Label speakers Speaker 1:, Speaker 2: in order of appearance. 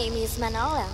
Speaker 1: name is Manola.